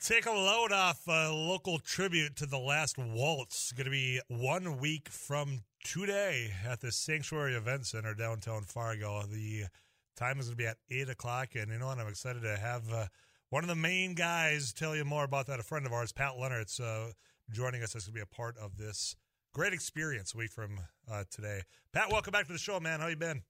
take a load off a local tribute to the last waltz. Going to be one week from today at the Sanctuary Event Center downtown Fargo. The time is going to be at eight o'clock, and you know what? I'm excited to have uh, one of the main guys tell you more about that. A friend of ours, Pat Lenertz, uh, joining us. That's going to be a part of this great experience a week from uh, today. Pat, welcome back to the show, man. How you been?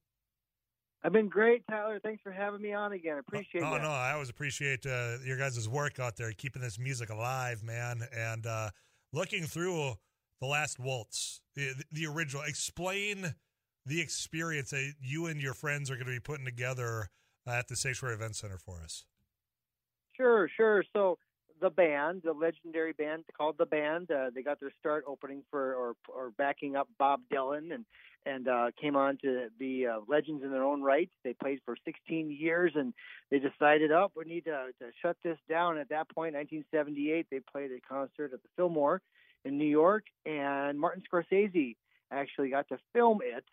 I've been great, Tyler. Thanks for having me on again. Appreciate it. Oh, no, I always appreciate uh, your guys' work out there, keeping this music alive, man. And uh, looking through the last waltz, the, the original. Explain the experience that you and your friends are going to be putting together at the Sanctuary Event Center for us. Sure, sure. So the band, the legendary band called the Band, uh, they got their start opening for or or backing up Bob Dylan and and uh, came on to be uh, legends in their own right. They played for 16 years, and they decided, oh, we need to, to shut this down. At that point, 1978, they played a concert at the Fillmore in New York, and Martin Scorsese actually got to film it.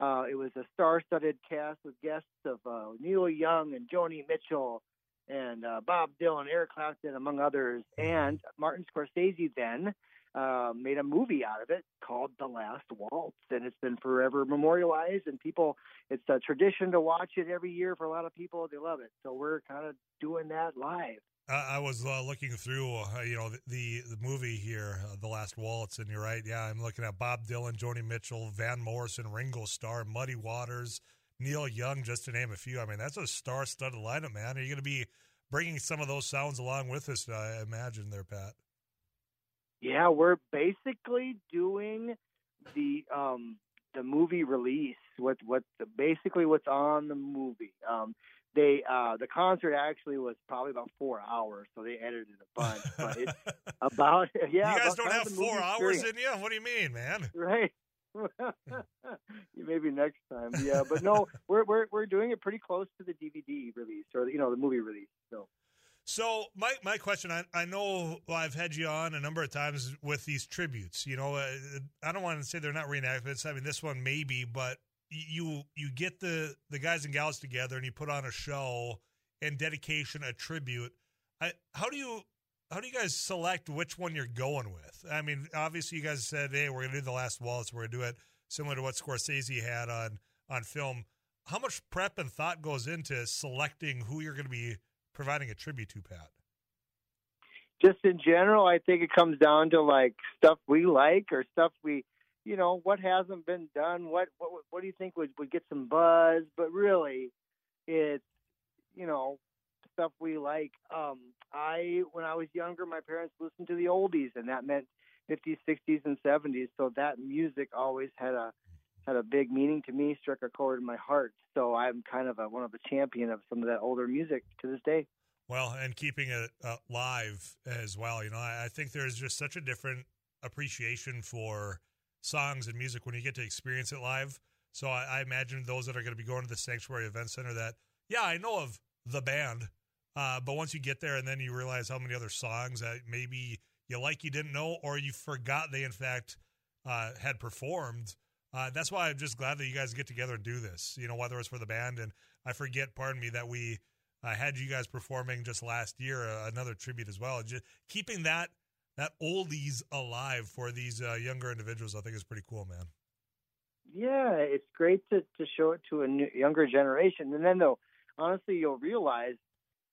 Uh, it was a star-studded cast with guests of uh, Neil Young and Joni Mitchell and uh, Bob Dylan, Eric Clapton, among others. And Martin Scorsese then uh, made a movie out of it called The Last Waltz, and it's been forever memorialized. And people, it's a tradition to watch it every year for a lot of people. They love it, so we're kind of doing that live. I was uh, looking through, uh, you know, the the movie here, uh, The Last Waltz, and you're right. Yeah, I'm looking at Bob Dylan, Joni Mitchell, Van Morrison, Ringo Starr, Muddy Waters, Neil Young, just to name a few. I mean, that's a star-studded lineup, man. Are you going to be bringing some of those sounds along with us? I imagine, there, Pat. Yeah, we're basically doing the um the movie release. What what basically what's on the movie. Um, they uh the concert actually was probably about four hours, so they edited a bunch. But it's about yeah. You guys don't have four hours experience. in you. What do you mean, man? Right. Maybe next time, yeah. But no, we're we're we're doing it pretty close to the DVD release or you know the movie release. So so my my question, I, I know I've had you on a number of times with these tributes. You know, uh, I don't want to say they're not reenactments. I mean, this one maybe, but you you get the the guys and gals together and you put on a show and dedication, a tribute. I, how do you how do you guys select which one you're going with? I mean, obviously you guys said, hey, we're gonna do the last waltz. We're gonna do it similar to what Scorsese had on on film. How much prep and thought goes into selecting who you're going to be providing a tribute to, Pat? Just in general, I think it comes down to like stuff we like or stuff we, you know, what hasn't been done. What what what do you think would would get some buzz? But really, it's you know stuff we like. Um, I when I was younger, my parents listened to the oldies, and that meant 50s, 60s, and 70s. So that music always had a had a big meaning to me, struck a chord in my heart. So I'm kind of a, one of the champion of some of that older music to this day. Well, and keeping it uh, live as well. You know, I, I think there's just such a different appreciation for songs and music when you get to experience it live. So I, I imagine those that are going to be going to the Sanctuary Event Center that, yeah, I know of the band, uh, but once you get there and then you realize how many other songs that maybe you like you didn't know or you forgot they in fact uh, had performed – uh, that's why I'm just glad that you guys get together and do this. You know, whether it's for the band, and I forget, pardon me, that we uh, had you guys performing just last year uh, another tribute as well. Just keeping that that oldies alive for these uh, younger individuals, I think is pretty cool, man. Yeah, it's great to to show it to a new, younger generation, and then though, honestly, you'll realize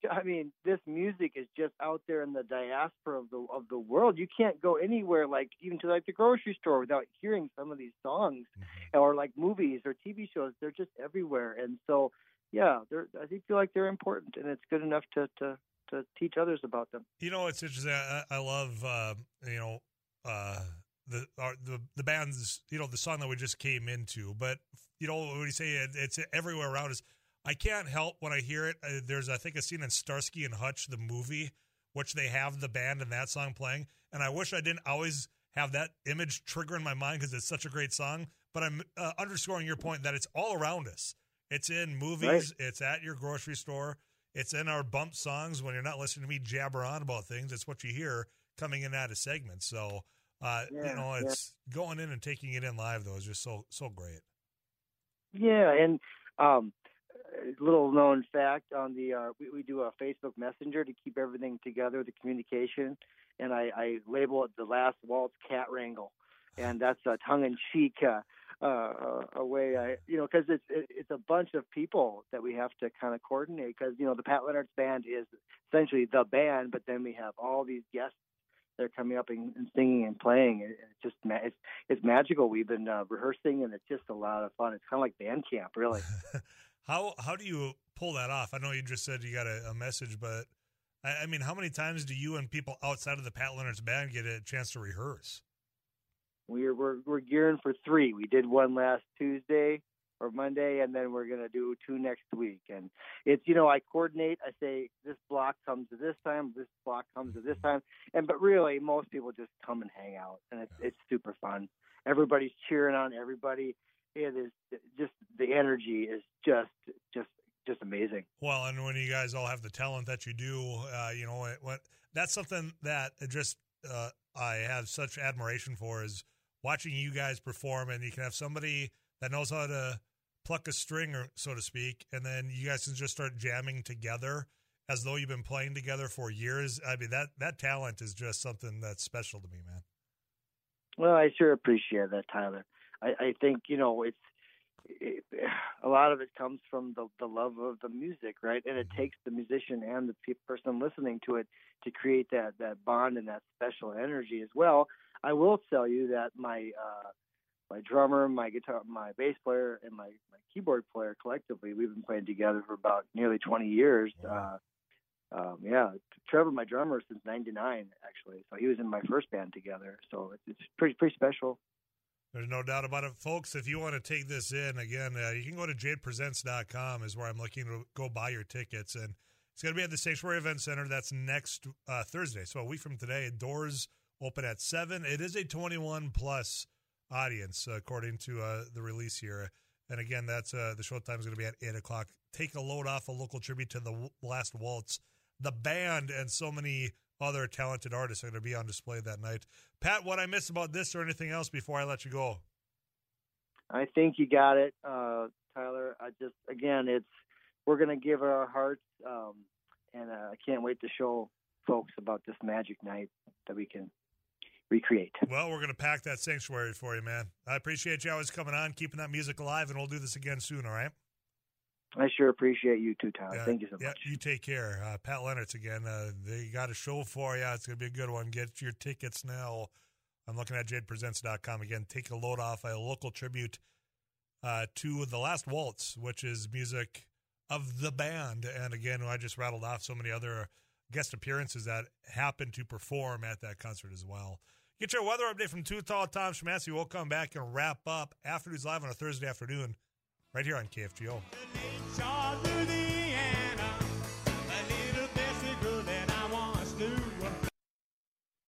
I mean, this music is just out there in the diaspora of the of the world. You can't go anywhere, like even to like the grocery store, without hearing some of these songs, mm-hmm. or like movies or TV shows. They're just everywhere, and so yeah, they're I think feel like they're important, and it's good enough to to to teach others about them. You know, it's interesting. I, I love uh, you know uh, the our, the the band's you know the song that we just came into, but you know what when you say it, it's everywhere around us I can't help when I hear it. Uh, there's, I think, a scene in Starsky and Hutch, the movie, which they have the band and that song playing. And I wish I didn't always have that image trigger in my mind because it's such a great song. But I'm uh, underscoring your point that it's all around us. It's in movies, right. it's at your grocery store, it's in our bump songs when you're not listening to me jabber on about things. It's what you hear coming in out of segments. So, uh, yeah, you know, it's yeah. going in and taking it in live, though, is just so, so great. Yeah. And, um, little known fact on the uh, we, we do a Facebook Messenger to keep everything together, the communication, and I, I label it the last waltz cat wrangle, and that's a tongue in cheek. Uh, uh, a way I, you know, because it's it, it's a bunch of people that we have to kind of coordinate. Because you know, the Pat Lenertz band is essentially the band, but then we have all these guests that are coming up and, singing and playing. It, it's just it's it's magical. We've been uh, rehearsing, and it's just a lot of fun. It's kind of like band camp, really. how how do you pull that off? I know you just said you got a, a message, but I, I mean, how many times do you and people outside of the Pat Lenertz band get a chance to rehearse? We're we're we're gearing for three. We did one last Tuesday or Monday, and then we're gonna do two next week. And it's you know I coordinate. I say this block comes to this time, this block comes to this mm-hmm. time, and but really most people just come and hang out, and it's it's super fun. Everybody's cheering on everybody. It is just the energy is just just just amazing. Well, and when you guys all have the talent that you do, uh, you know what that's something that just uh, I have such admiration for is watching you guys perform, and you can have somebody that knows how to pluck a string, or so to speak, and then you guys can just start jamming together as though you've been playing together for years. I mean that that talent is just something that's special to me, man. Well, I sure appreciate that, Tyler. I, I think you know it's it, a lot of it comes from the the love of the music, right? And it mm-hmm. takes the musician and the pe- person listening to it to create that that bond and that special energy as well. I will tell you that my uh, my drummer, my guitar, my bass player, and my, my keyboard player collectively, we've been playing together for about nearly 20 years. Uh, um, yeah, Trevor, my drummer, since '99 actually. So he was in my first band together. So it's, it's pretty pretty special. There's no doubt about it, folks. If you want to take this in again, uh, you can go to jadepresents.com is where I'm looking to go buy your tickets, and it's going to be at the Sanctuary Event Center. That's next uh, Thursday, so a week from today. Doors open at seven. It is a 21 plus audience according to uh, the release here. And again, that's uh, the show time is going to be at eight o'clock. Take a load off a local tribute to the Last Waltz, the band, and so many other talented artists are going to be on display that night. Pat, what I miss about this or anything else before I let you go? I think you got it, uh, Tyler. I just again, it's we're going to give our hearts, um, and uh, I can't wait to show folks about this magic night that we can recreate. Well, we're going to pack that sanctuary for you, man. I appreciate you always coming on, keeping that music alive, and we'll do this again soon. All right. I sure appreciate you too, Tyler. Thank you so yeah, much. You take care. Uh, Pat Lenertz again. Uh, they got a show for you. It's going to be a good one. Get your tickets now. I'm looking at jadepresents.com again. Take a load off a local tribute uh, to The Last Waltz, which is music of the band. And again, I just rattled off so many other guest appearances that happened to perform at that concert as well. Get your weather update from Too Tall Tom Shemassey. We'll come back and wrap up Afternoons Live on a Thursday afternoon right here on KFGO.